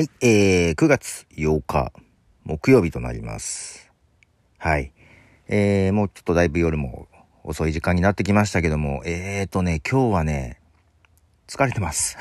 はい、えー、9月8日、木曜日となります。はい。えー、もうちょっとだいぶ夜も遅い時間になってきましたけども、えーとね、今日はね、疲れてます。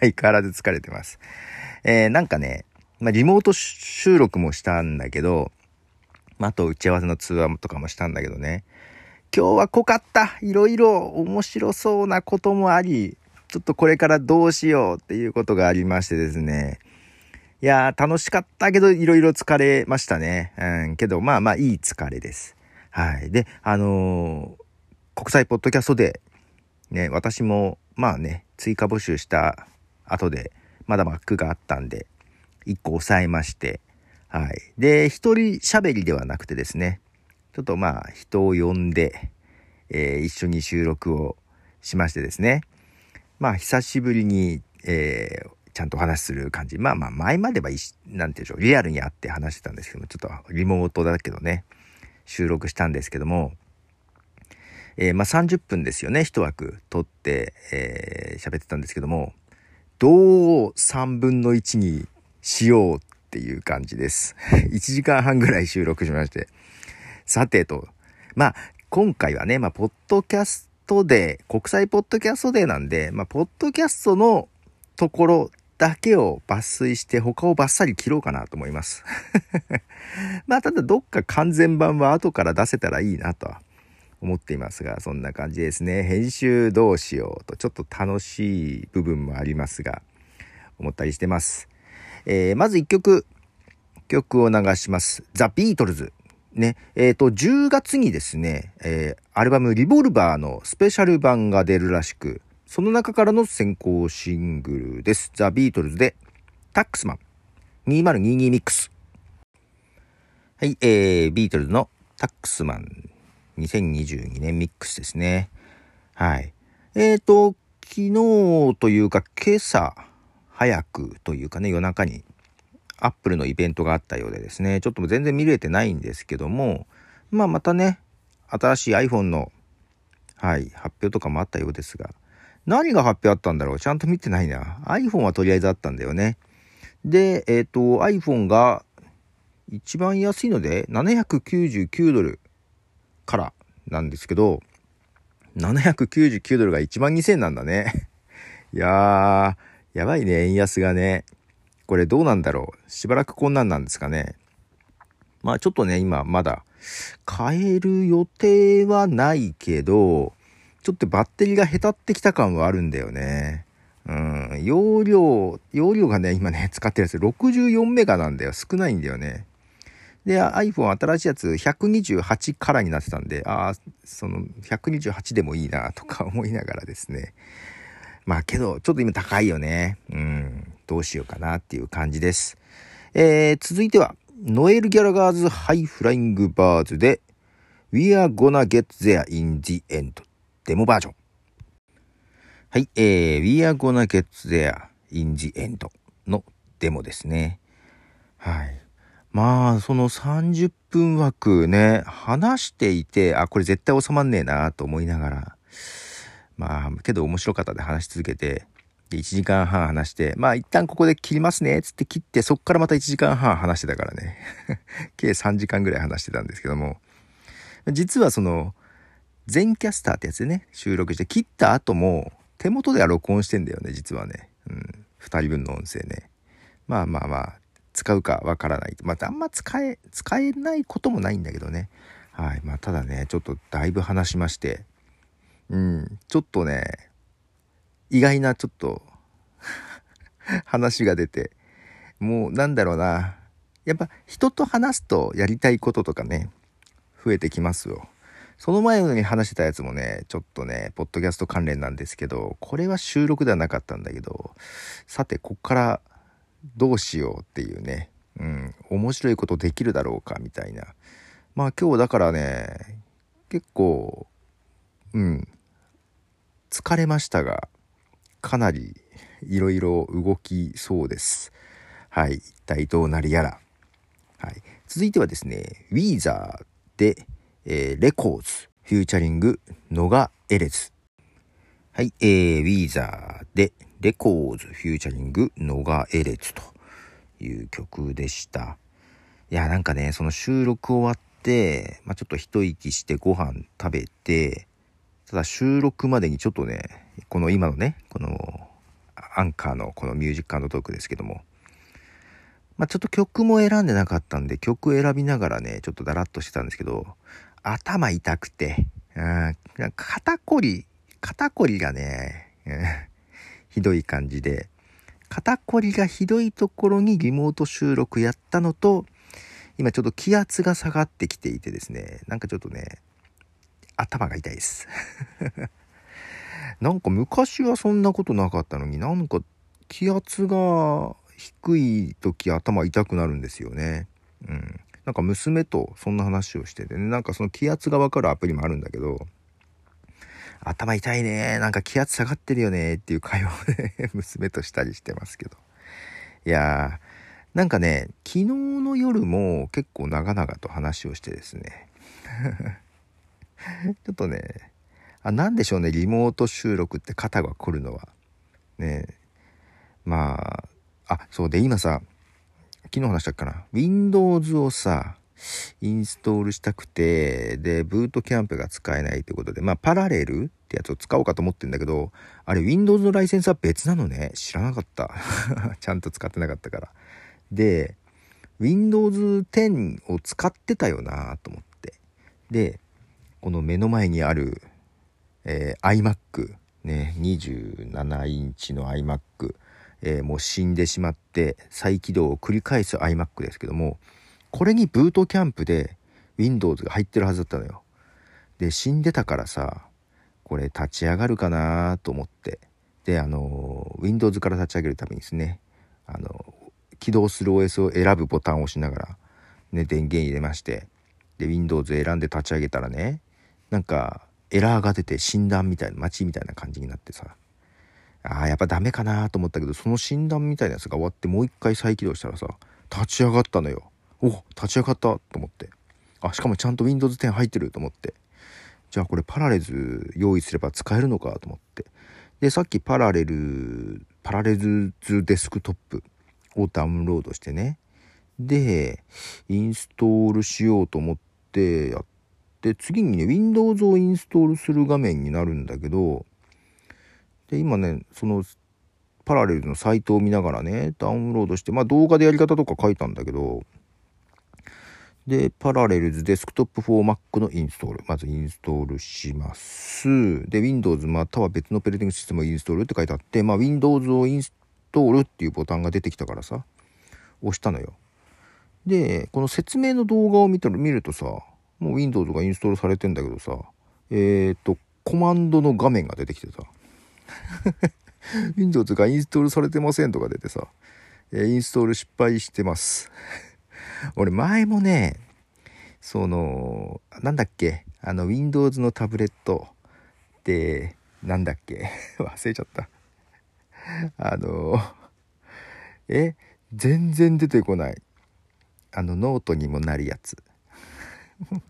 相変わらず疲れてます。えー、なんかね、まあ、リモート収録もしたんだけど、まあ、あと打ち合わせの通話とかもしたんだけどね、今日は濃かったいろいろ面白そうなこともあり、ちょっとこれからどうしようっていうことがありましてですね。いやー、楽しかったけど、いろいろ疲れましたね。うん、けど、まあまあ、いい疲れです。はい。で、あのー、国際ポッドキャストで、ね、私も、まあね、追加募集した後で、まだ枠があったんで、1個抑えまして、はい。で、一人喋りではなくてですね、ちょっとまあ、人を呼んで、えー、一緒に収録をしましてですね、まあ久しぶりに、えー、ちゃんとお話しする感じ。まあまあ前までは、なんて言うんでしょう、リアルに会って話してたんですけども、ちょっとリモートだけどね、収録したんですけども、えー、まあ30分ですよね、一枠撮って、えー、喋ってたんですけども、どう3分の1にしようっていう感じです。1時間半ぐらい収録しまして。さてと、まあ今回はね、まあポッドキャストデー、国際ポッドキャストデーなんで、まあ、ポッドキャストのところだけを抜粋して他をバッサリ切ろうかなと思います。まあ、ただどっか完全版は後から出せたらいいなとは思っていますが、そんな感じですね。編集どうしようと、ちょっと楽しい部分もありますが、思ったりしてます。えー、まず1曲、曲を流します。ザ・ビートルズ。ね、えっ、ー、と、10月にですね、えー、アルバムリボルバーのスペシャル版が出るらしく、その中からの先行シングルです。ザ・ビートルズで、 Taxman 2022ミックス。はい、えー、ビートルズの Taxman 2022年ミックスですね。はい。えっ、ー、と、昨日というか今朝早くというかね、夜中にアップルのイベントがあったようでですね、ちょっと全然見れてないんですけども、まあまたね、新しい iPhone の、はい、発表とかもあったようですが、何が発表あったんだろう？ちゃんと見てないな。iPhone はとりあえずあったんだよね。で、えっ、ー、と、iPhone が一番安いので799ドルからなんですけど、799ドルが1万2000なんだね。いやー、やばいね、円安がね。これどうなんだろう？しばらくこんなんなんですかねまあちょっとね、今まだ買える予定はないけど、ちょっとバッテリーがへたってきた感はあるんだよね。うん、容量、容量がね、今ね、使ってるやつ64メガなんだよ。少ないんだよね。で、iPhone 新しいやつ128カラーになってたんで、ああ、その128でもいいなとか思いながらですね。まあけど、ちょっと今高いよね。うん。どうしようかなっていう感じです。えー、続いては、ノエル・ギャラガーズ・ハイ・フライング・バーズで We are gonna get there in the end デモバージョン。はい、えー、We are gonna get there in the end のデモですね。はい。まあ、その30分枠ね、話していて、あ、これ絶対収まんねえなと思いながら、まあ、けど面白かったで話し続けて、で、1時間半話して、まあ一旦ここで切りますね、つって切って、そっからまた1時間半話してたからね。計3時間ぐらい話してたんですけども、実はその、全キャスターってやつでね、収録して切った後も、手元では録音してんだよね、実はね。うん。2人分の音声ね。まあまあまあ、使うかわからない。まあ、あんま使え、使えないこともないんだけどね。はい。まあ、ただね、ちょっとだいぶ話しまして、うん、ちょっとね、意外なちょっと 話が出て、もうなんだろうな。やっぱ人と話すとやりたいこととかね、増えてきますよ。その前に話してたやつもね、ちょっとね、ポッドキャスト関連なんですけど、これは収録ではなかったんだけど、さて、こっからどうしようっていうね、うん、面白いことできるだろうかみたいな。まあ今日だからね、結構、うん、疲れましたが、かなりいろいろ動きそうです。はい。一体どうなるやら。はい。続いてはですね、ウィーザーで、えー、レコーズ、フューチャリング、ノガ・エレズ。はい。えー、ウィーザーで、レコーズフューチャリングノガエレズという曲でした。いや、なんかね、その収録終わって、まあ、ちょっと一息してご飯食べて、ただ収録までにちょっとね、この今のね、このアンカーのこのミュージックトークですけども、まあ、ちょっと曲も選んでなかったんで、曲選びながらね、ちょっとダラッとしてたんですけど、頭痛くて、うん、肩こり、肩こりがね、ひどい感じで、肩こりがひどいところにリモート収録やったのと、今ちょっと気圧が下がってきていてですね、なんかちょっとね、頭が痛いです。なんか昔はそんなことなかったのになんか気圧が低い時頭痛くなるんですよね。うん。なんか娘とそんな話をしててね、なんかその気圧がわかるアプリもあるんだけど、頭痛いね、なんか気圧下がってるよねっていう会話を、娘としたりしてますけど。いやー、なんかね、昨日の夜も結構長々と話をしてですね、ちょっとね、あ、なんでしょうね、リモート収録って肩が来るのは。ねまあ、あ、そうで、今さ、昨日話したっかな。Windows をさ、インストールしたくて、で、ブートキャンプが使えないってことで、まあ、パラレルってやつを使おうかと思ってんだけど、あれ、Windows のライセンスは別なのね。知らなかった。ちゃんと使ってなかったから。で、Windows 10を使ってたよなと思って。で、この目の前にある、えー、iMac、ね、27インチの iMac、えー、もう死んでしまって再起動を繰り返す iMac ですけどもこれにブートキャンプで Windows が入ってるはずだったのよ。で死んでたからさこれ立ち上がるかなと思って。であの Windows から立ち上げるためにですねあの起動する OS を選ぶボタンを押しながら、ね、電源入れましてで Windows 選んで立ち上げたらねなんかエラーが出て診断みたいな街みたいな感じになってさああ、やっぱダメかなと思ったけど、その診断みたいなやつが終わってもう一回再起動したらさ、立ち上がったのよ。お立ち上がったと思って。あ、しかもちゃんと Windows 10入ってると思って。じゃあこれパラレル用意すれば使えるのかと思って。で、さっきパラレル、パラレルズデスクトップをダウンロードしてね。で、インストールしようと思ってやって、次にね、Windows をインストールする画面になるんだけど、で今ねそのパラレルのサイトを見ながらねダウンロードしてまあ動画でやり方とか書いたんだけどでパラレルズデスクトップ for Mac のインストールまずインストールします。で Windows または別のオペレーティングシステムをインストールって書いてあってまあ Windows をインストールっていうボタンが出てきたからさ押したのよ。でこの説明の動画を見たら見るとさもう Windows がインストールされてんだけどさえっ、とコマンドの画面が出てきてさ Windows がインストールされてませんとか出てさ、えインストール失敗してます。俺前もね、その、なんだっけ、あの Windows のタブレットって、なんだっけ、忘れちゃった。あの、え、全然出てこない。あのノートにもなるやつ。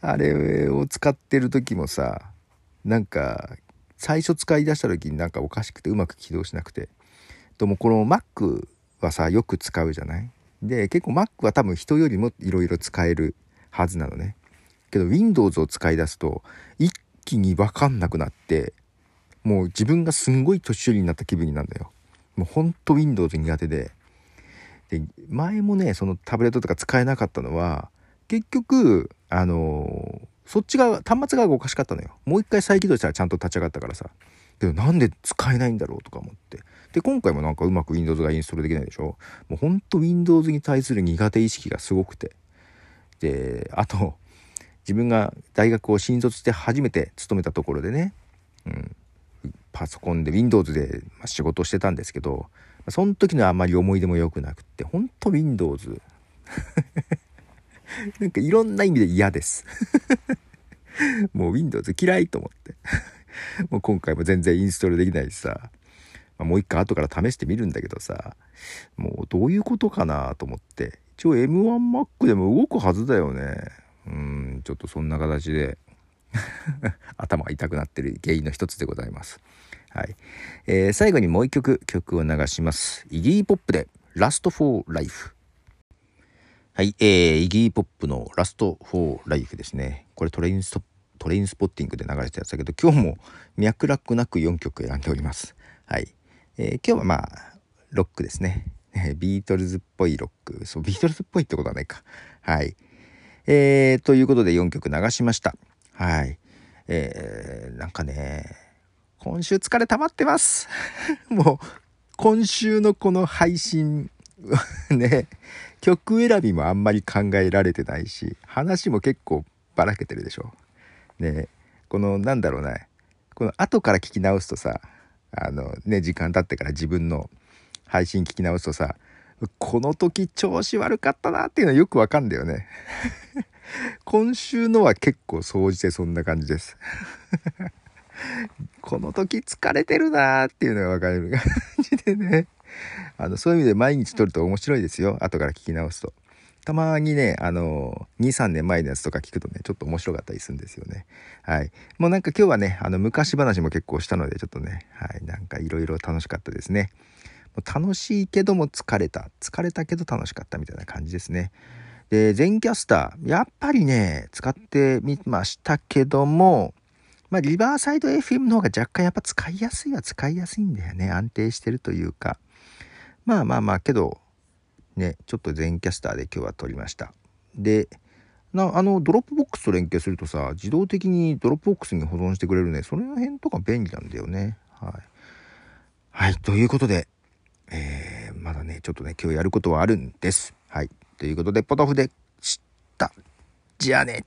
あれを使ってる時もさ、なんか最初使い出した時になんかおかしくてうまく起動しなくて。ともこの Mac はさよく使うじゃない？で結構 Mac は多分人よりもいろいろ使えるはずなのね。けど Windows を使い出すと一気に分かんなくなってもう自分がすんごい年寄りになった気分になるんだよ。もうほんと Windows 苦手で。で前もねそのタブレットとか使えなかったのは結局あのーそっちが、端末側がおかしかったのよ。もう一回再起動したらちゃんと立ち上がったからさ。けどなんで使えないんだろうとか思って。で、今回もなんかうまく Windows がインストールできないでしょもうほんと Windows に対する苦手意識がすごくて。で、あと、自分が大学を新卒して初めて勤めたところでね、うん、パソコンで Windows で仕事をしてたんですけど、その時のあまり思い出も良くなくって、ほんと Windows なんかいろんな意味で嫌です もう Windows 嫌いと思ってもう今回も全然インストールできないしさ、まあ、もう一回後から試してみるんだけどさ、もうどういうことかなと思って。一応 M1Mac でも動くはずだよね。うん、ちょっとそんな形で 頭が痛くなってる原因の一つでございます。はい。えー、最後にもう一曲曲を流します。イギーポップでラストフォーライフ。はい、えー、イギーポップのラストフォーライフですね。これトレインストトレインスポッティングで流れてたやつだけど、今日も脈絡なく4曲選んでおります。はい。えー、今日はまあ、ロックですね。ビートルズっぽいロック。そう、ビートルズっぽいってことはないか。はい。えー、ということで4曲流しました。はい。えー、なんかね、今週疲れ溜まってます。もう、今週のこの配信、ね、曲選びもあんまり考えられてないし、話も結構ばらけてるでしょ。ね、この、なんだろうね、この後から聞き直すとさ、あのね、時間経ってから自分の配信聞き直すとさ、この時調子悪かったなっていうのはよくわかんだよね。今週のは結構総じてそんな感じです。この時疲れてるなーっていうのがわかる感じでね。あの、そういう意味で毎日撮ると面白いですよ。後から聞き直すと。たまにね、あの、2、3年前のやつとか聞くとね、ちょっと面白かったりするんですよね。はい。もうなんか今日はね、あの、昔話も結構したので、ちょっとね、はい、なんかいろいろ楽しかったですね。楽しいけども疲れた。疲れたけど楽しかったみたいな感じですね。で、全キャスター、やっぱりね、使ってみましたけども、まあ、リバーサイド FM の方が若干やっぱ使いやすいは使いやすいんだよね。安定してるというか。まあまあまあ、けど、ね、ちょっと Zencastr で今日は撮りました。で、なあの、 Dropbox と連携するとさ、自動的に Dropbox に保存してくれるね。その辺とか便利なんだよね。はい。はい、ということで、えー、まだね、ちょっとね、今日やることはあるんです。はい。ということで、ポトフでした。じゃあね。